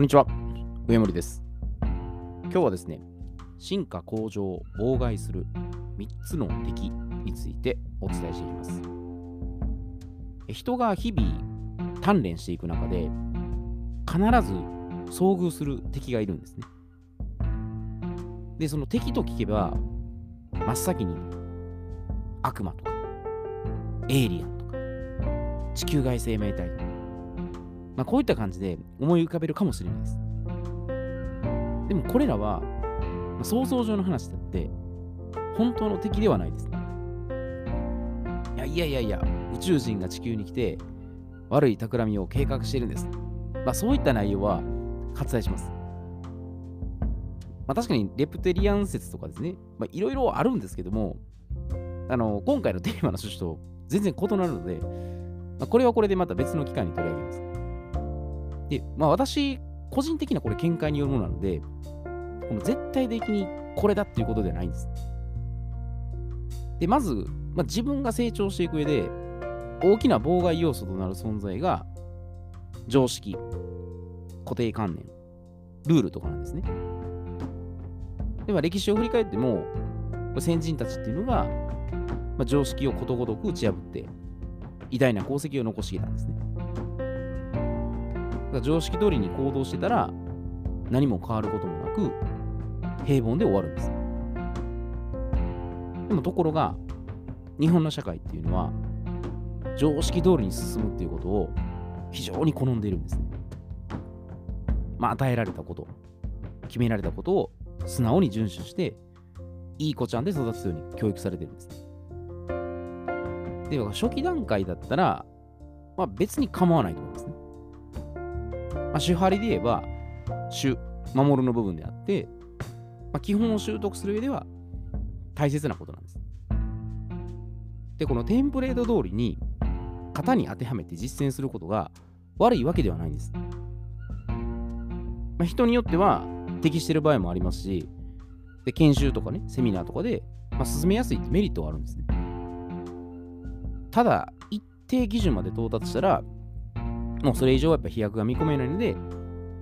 こんにちは、上森です。今日はですね、進化向上を妨害する3つの敵についてお伝えしていきます。人が日々鍛錬していく中で、必ず遭遇する敵がいるんですね。で、その敵と聞けば、真っ先に悪魔とか、エイリアンとか、地球外生命体とか、まあ、こういった感じで思い浮かべるかもしれないです。でもこれらは、まあ想像上の話だって、本当の敵ではないです。ねいやいやいやいや、宇宙人が地球に来て、悪い企みを計画しているんです。まあ、そういった内容は割愛します。まあ、確かにレプテリアン説とかですね、いろいろあるんですけども、あの今回のテーマの趣旨と全然異なるので、まあ、これはこれでまた別の機会に取り上げます。で、まあ私、個人的なこれ見解によるものなので、この絶対的にこれだっていうことではないんです。で、まず、まあ、自分が成長していく上で、大きな妨害要素となる存在が、常識、固定観念、ルールとかなんですね。では、歴史を振り返っても、先人たちっていうのが、まあ、常識をことごとく打ち破って、偉大な功績を残してきたんですね。常識通りに行動してたら、何も変わることもなく、平凡で終わるんです。でもところが、日本の社会っていうのは、常識通りに進むっていうことを非常に好んでいるんですね。まあ、与えられたこと、決められたことを素直に遵守して、いい子ちゃんで育つように教育されてるんです。では、初期段階だったら、まあ、別に構わないと思いま。あ、手張りで言えば、主、守るの部分であって、まあ、基本を習得する上では大切なことなんです。で、このテンプレート通りに型に当てはめて実践することが悪いわけではないんです。まあ、人によっては適してる場合もありますし、で研修とかね、セミナーとかで、まあ、進めやすいってメリットがあるんですね。ただ、一定基準まで到達したら、もうそれ以上はやっぱ飛躍が見込めないので、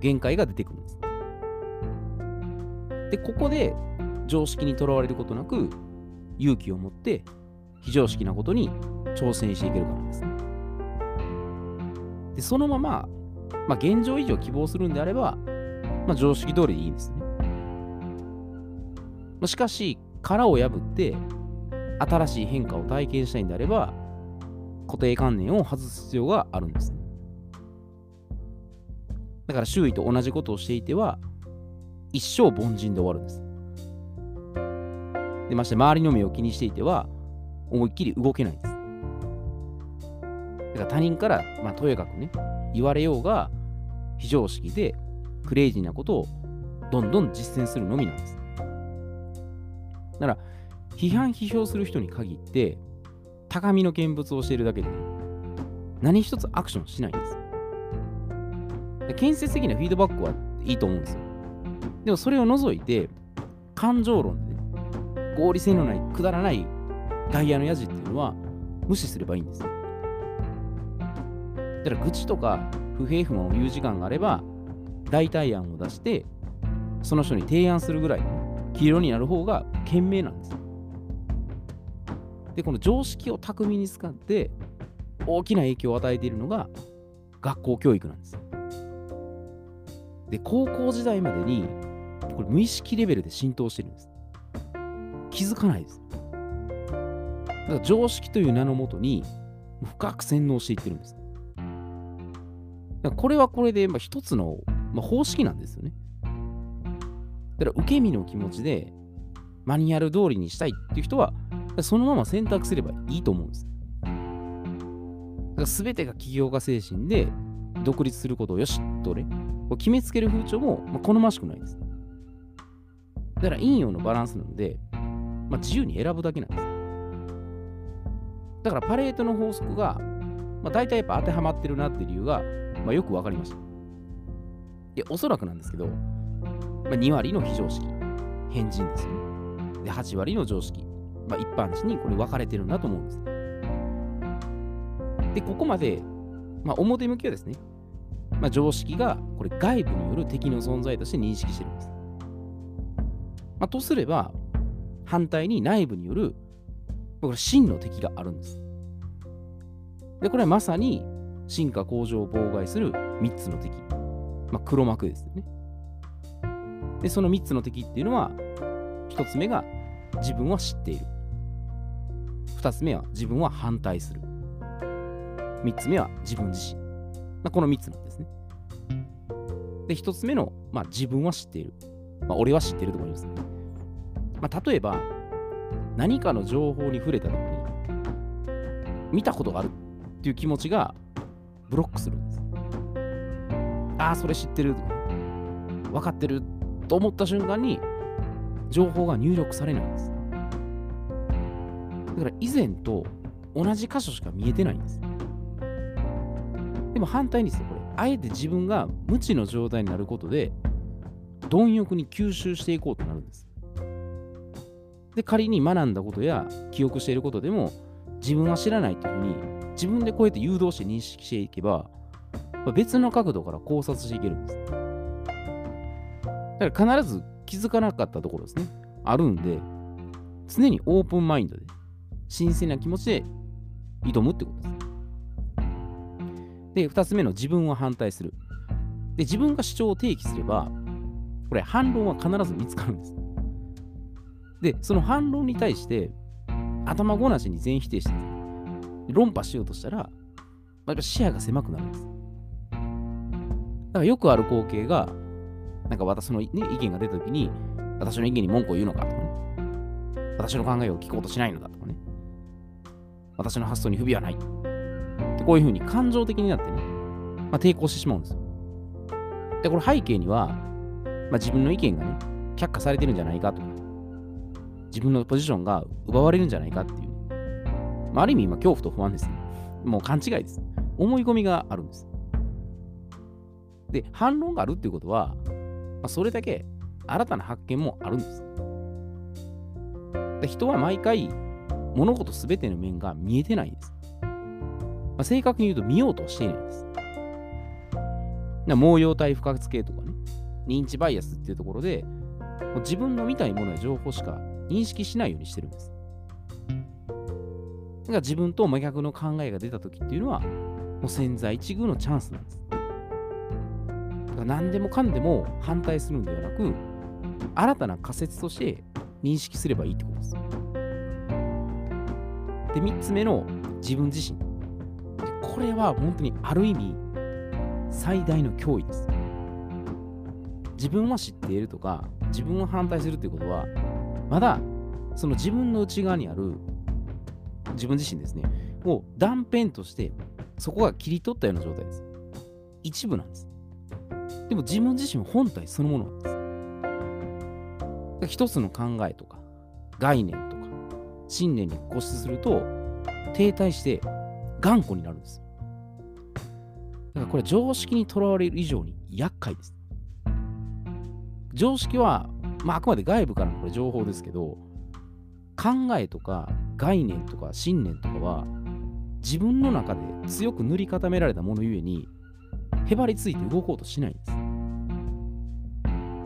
限界が出てくるんです。で、ここで常識にとらわれることなく、勇気を持って非常識なことに挑戦していけるからですね。で、そのまま、まあ、現状維持を希望するんであれば、まあ、常識通りでいいんですね。まあ、しかし、殻を破って、新しい変化を体験したいんであれば、固定観念を外す必要があるんですね。だから周囲と同じことをしていては、一生凡人で終わるんです。でまして周りの目を気にしていては、思いっきり動けないんです。だから他人から、まあ、とやかくね、言われようが、非常識でクレイジーなことをどんどん実践するのみなんです。だから、批判批評する人に限って、高みの見物をしているだけで、何一つアクションしないんです。建設的なフィードバックはいいと思うんですよ。でもそれを除いて、感情論で、ね、合理性のない、くだらない外野のやじっていうのは無視すればいいんです。だから愚痴とか不平不満を言う時間があれば、代替案を出して、その人に提案するぐらい、黄色になる方が賢明なんです。で、この常識を巧みに使って、大きな影響を与えているのが学校教育なんです。で、高校時代までに、これ無意識レベルで浸透してるんです。気づかないです。だから常識という名のもとに深く洗脳していってるんです。だからこれはこれでまあ一つの、まあ、方式なんですよね。だから受け身の気持ちでマニュアル通りにしたいっていう人はそのまま選択すればいいと思うんです。だから全てが起業家精神で独立することをよしとね、決めつける風潮も、まあ、好ましくないです。だから陰陽のバランスなので、まあ、自由に選ぶだけなんです。だからパレートの法則が、まあ、大体やっぱ当てはまってるなっていう理由が、まあ、よくわかりました。で、おそらくなんですけど、まあ、2割の非常識、変人ですよね。で、8割の常識、まあ、一般人にこれ分かれてるんだと思うんです。で、ここまで、まあ、表向きはですね、まあ、常識がこれ外部による敵の存在として認識してるんです。まあ、とすれば、反対に内部によるこれ真の敵があるんです。で、これはまさに進化向上を妨害する3つの敵。まあ、黒幕ですよね。で、その3つの敵っていうのは、1つ目が自分は知っている。2つ目は自分は反対する。3つ目は自分自身。まあ、この3つなんですね。で、1つ目の、まあ、自分は知っている。まあ、俺は知っていると思います、ね。まあ、例えば、何かの情報に触れたときに、見たことがあるっていう気持ちがブロックするんです。ああ、それ知ってる。分かってると思った瞬間に、情報が入力されないんです。だから以前と同じ箇所しか見えてないんです。でも反対にですね、これ、あえて自分が無知の状態になることで、貪欲に吸収していこうとなるんです。で、仮に学んだことや記憶していることでも、自分は知らないというふうに、自分でこうやって誘導して認識していけば、別の角度から考察していけるんです。だから必ず気づかなかったところですね。あるんで、常にオープンマインドで、新鮮な気持ちで挑むってことです。で、2つ目の自分を反対する。で、自分が主張を提起すれば、これ反論は必ず見つかるんです。で、その反論に対して、頭ごなしに全否定して、論破しようとしたら、まあ、視野が狭くなるんです。だからよくある光景が、なんか私の、ね、意見が出たときに、私の意見に文句を言うのかとかね、私の考えを聞こうとしないのだとかね、私の発想に不備はない。こういうふうに感情的になってね、まあ、抵抗してしまうんですよ。で、これ背景には、まあ、自分の意見がね、却下されてるんじゃないかとか、自分のポジションが奪われるんじゃないかっていう、まあ、ある意味今恐怖と不安ですね。もう勘違いです。思い込みがあるんです。で、反論があるっていうことは、まあ、それだけ新たな発見もあるんです。で人は毎回物事すべての面が見えてないです。まあ、正確に言うと見ようとしていないんです。毛様体不活系とかね、認知バイアスっていうところで、もう自分の見たいものや情報しか認識しないようにしてるんです。だから自分と真逆の考えが出た時っていうのは、もう潜在一遇のチャンスなんです。だから何でもかんでも反対するんではなく、新たな仮説として認識すればいいってことです。で、3つ目の自分自身。これは本当にある意味最大の脅威です。自分は知っているとか、自分を反対するっていうことは、まだその自分の内側にある自分自身ですね、を断片としてそこが切り取ったような状態です。一部なんです。でも自分自身本体そのものなんです。一つの考えとか概念とか信念に固執すると停滞して頑固になるんです。だからこれ常識にとらわれる以上に厄介です。常識はまあ、あくまで外部からのこれ情報ですけど、考えとか概念とか信念とかは、自分の中で強く塗り固められたものゆえに、へばりついて動こうとしないんです。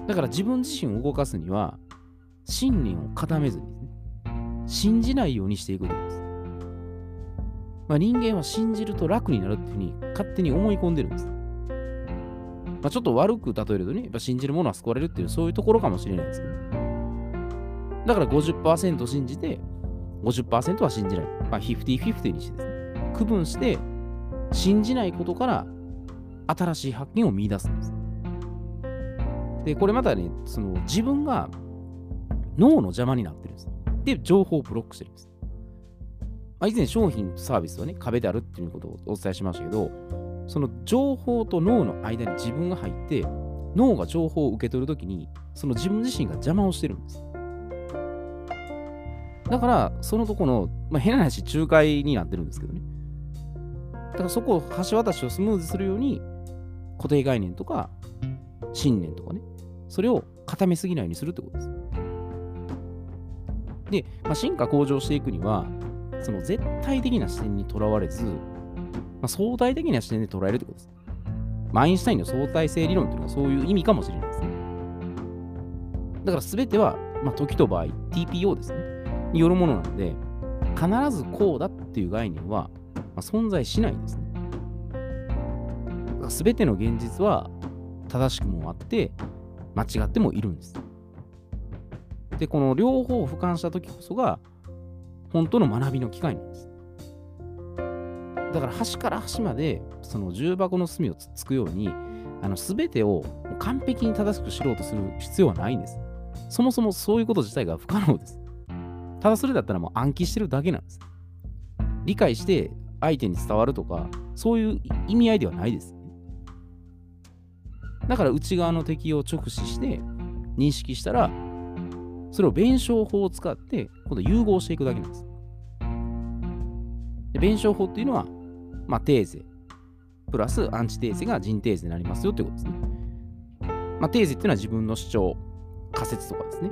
だから自分自身を動かすには、信念を固めずに、信じないようにしていくことです。まあ、人間は信じると楽になるっていうふうに勝手に思い込んでるんです。まあ、ちょっと悪く例えるとね、やっぱ信じるものは救われるっていう、そういうところかもしれないですけど、だから50%信じて、50%は信じない。まあ、50-50にしてですね、区分して、信じないことから新しい発見を見出すんです。で、これまたね、その自分が脳の邪魔になってるんです。で、情報をブロックしてるんです。まあ、以前商品とサービスはね、壁であるっていうことをお伝えしましたけど、その情報と脳の間に自分が入って、脳が情報を受け取るときに、その自分自身が邪魔をしてるんです。だから、そのとこの、まあ、変な話、仲介になってるんですけどね。だからそこを橋渡しをスムーズするように、固定概念とか、信念とかね、それを固めすぎないようにするってことです。で、まあ、進化向上していくには、その絶対的な視点にとらわれず、まあ、相対的な視点で捉えるってことです。アインシュタインの相対性理論というのはそういう意味かもしれないですね。だから全ては、まあ、時と場合、TPO ですね、によるものなので、必ずこうだっていう概念は、まあ、存在しないんですね。全ての現実は正しくもあって、間違ってもいるんです。で、この両方を俯瞰した時こそが、本当の学びの機会なんです。だから端から端までその重箱の隅をつつくようにあの全てを完璧に正しく知ろうとする必要はないんです。そもそもそういうこと自体が不可能です。ただそれだったらもう暗記してるだけなんです。理解して相手に伝わるとかそういう意味合いではないです。だから内側の敵を直視して認識したらそれを弁証法を使って今度融合していくだけなんです。で弁証法っていうのはまあ、テーゼ、プラスアンチテーゼが人テーゼになりますよということですね。まあ、テーゼっていうのは自分の主張、仮説とかですね。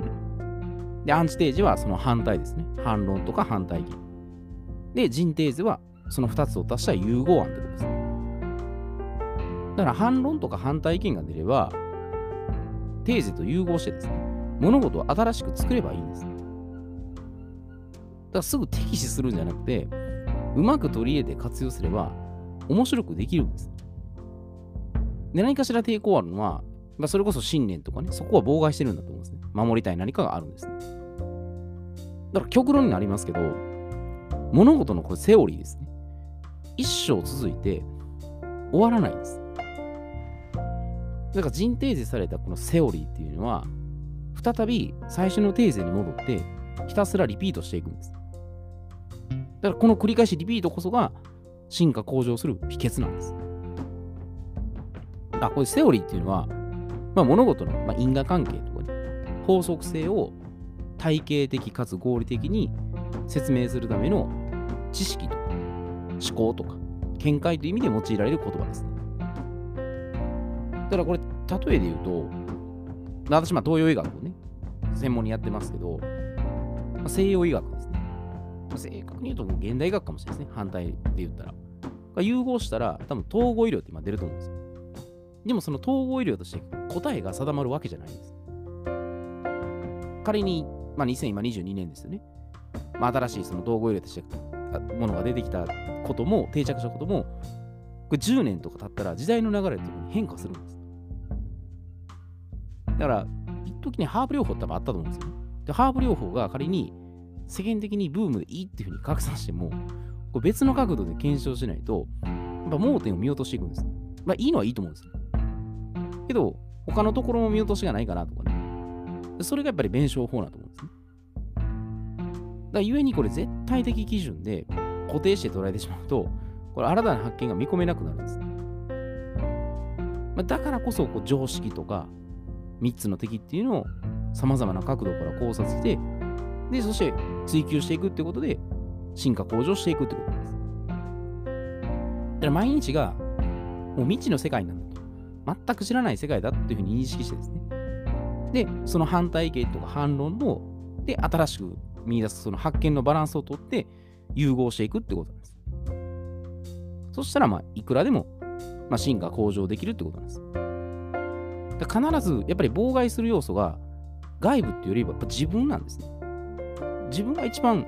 で、アンチテーゼはその反対ですね。反論とか反対意見。で、人テーゼはその2つを足した融合案ってことですね。だから反論とか反対意見が出れば、テーゼと融合してですね、物事を新しく作ればいいんです。だからすぐ敵視するんじゃなくて、うまく取り入れて活用すれば面白くできるんです。で、何かしら抵抗あるのは、まあ、それこそ信念とかね、そこは妨害してるんだと思うんですね。守りたい何かがあるんですね。だから極論になりますけど、物事のこれセオリーですね。一生続いて終わらないんです。だから人定時されたこのセオリーっていうのは、再び最初のテーゼに戻って、ひたすらリピートしていくんです。だからこの繰り返しリピートこそが進化向上する秘訣なんです。あ、これセオリーっていうのは、まあ、物事の、まあ、因果関係とかね、法則性を体系的かつ合理的に説明するための知識とか思考とか見解という意味で用いられる言葉ですね。だからこれ、例えで言うと、私、まあ、東洋医学をね、専門にやってますけど、まあ、西洋医学です。正確に言うと現代医学かもしれないですね。反対で言ったら。融合したら、多分統合医療って今出ると思うんですよ。でもその統合医療として答えが定まるわけじゃないんです。仮に、まあ、2022年ですよね。まあ、新しいその統合医療としてものが出てきたことも、定着したことも、これ10年とか経ったら時代の流れっていうのに変化するんです。だから、一時にハーブ療法って多分あったと思うんですよね。で、ハーブ療法が仮に世間的にブームでいいっていうふうに拡散しても、これ別の角度で検証しないと、やっぱ盲点を見落としていくんです。まあいいのはいいと思うんですよ。けど、他のところも見落としがないかなとかね。それがやっぱり弁証法だと思うんですね。だから故にこれ絶対的基準で固定して捉えてしまうと、これ新たな発見が見込めなくなるんです。まあ、だからこそこう常識とか3つの敵っていうのを様々な角度から考察して、で、そして追求していくってことで、進化向上していくってことです。だから毎日がもう未知の世界なんだと。全く知らない世界だっていうふうに認識してですね。で、その反対意見とか反論を、で、新しく見出すその発見のバランスをとって融合していくってことなんです。そしたら、まあ、いくらでも、まあ、進化向上できるってことなんです。必ず、やっぱり妨害する要素が外部っていうよりはやっぱ自分なんですね。自分が一番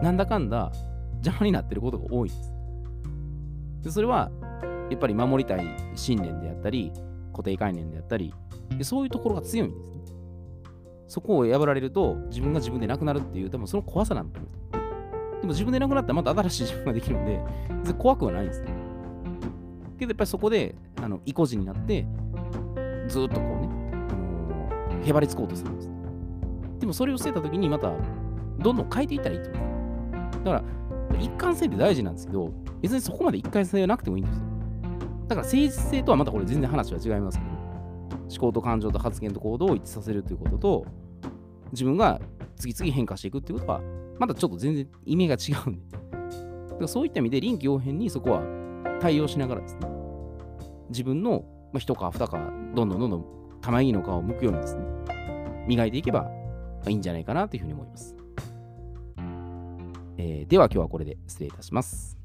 なんだかんだ邪魔になってることが多いんです。でそれはやっぱり守りたい信念であったり、固定概念であったり、でそういうところが強いんですね。そこを破られると自分が自分でなくなるっていう、多分その怖さなんだと思う。でも自分でなくなったらまた新しい自分ができるんで、別に怖くはないんですね。けどやっぱりそこであの意固地になって、ずっとこうね、あのー、へばりつこうとするんです。でもそれを捨てたときにまたどんどん変えていったらいいと思う。だから、一貫性って大事なんですけど、別にそこまで一貫性はなくてもいいんですよ。だから誠実性とはまたこれ全然話は違いますけど、思考と感情と発言と行動を一致させるということと、自分が次々変化していくっていうことは、またちょっと全然意味が違うんで。だからそういった意味で臨機応変にそこは対応しながらですね、自分の一皮二皮、どんどんどんどん玉木の皮を剥くようにですね、磨いていけばいいんじゃないかなというふうに思います。えー、では今日はこれで失礼いたします。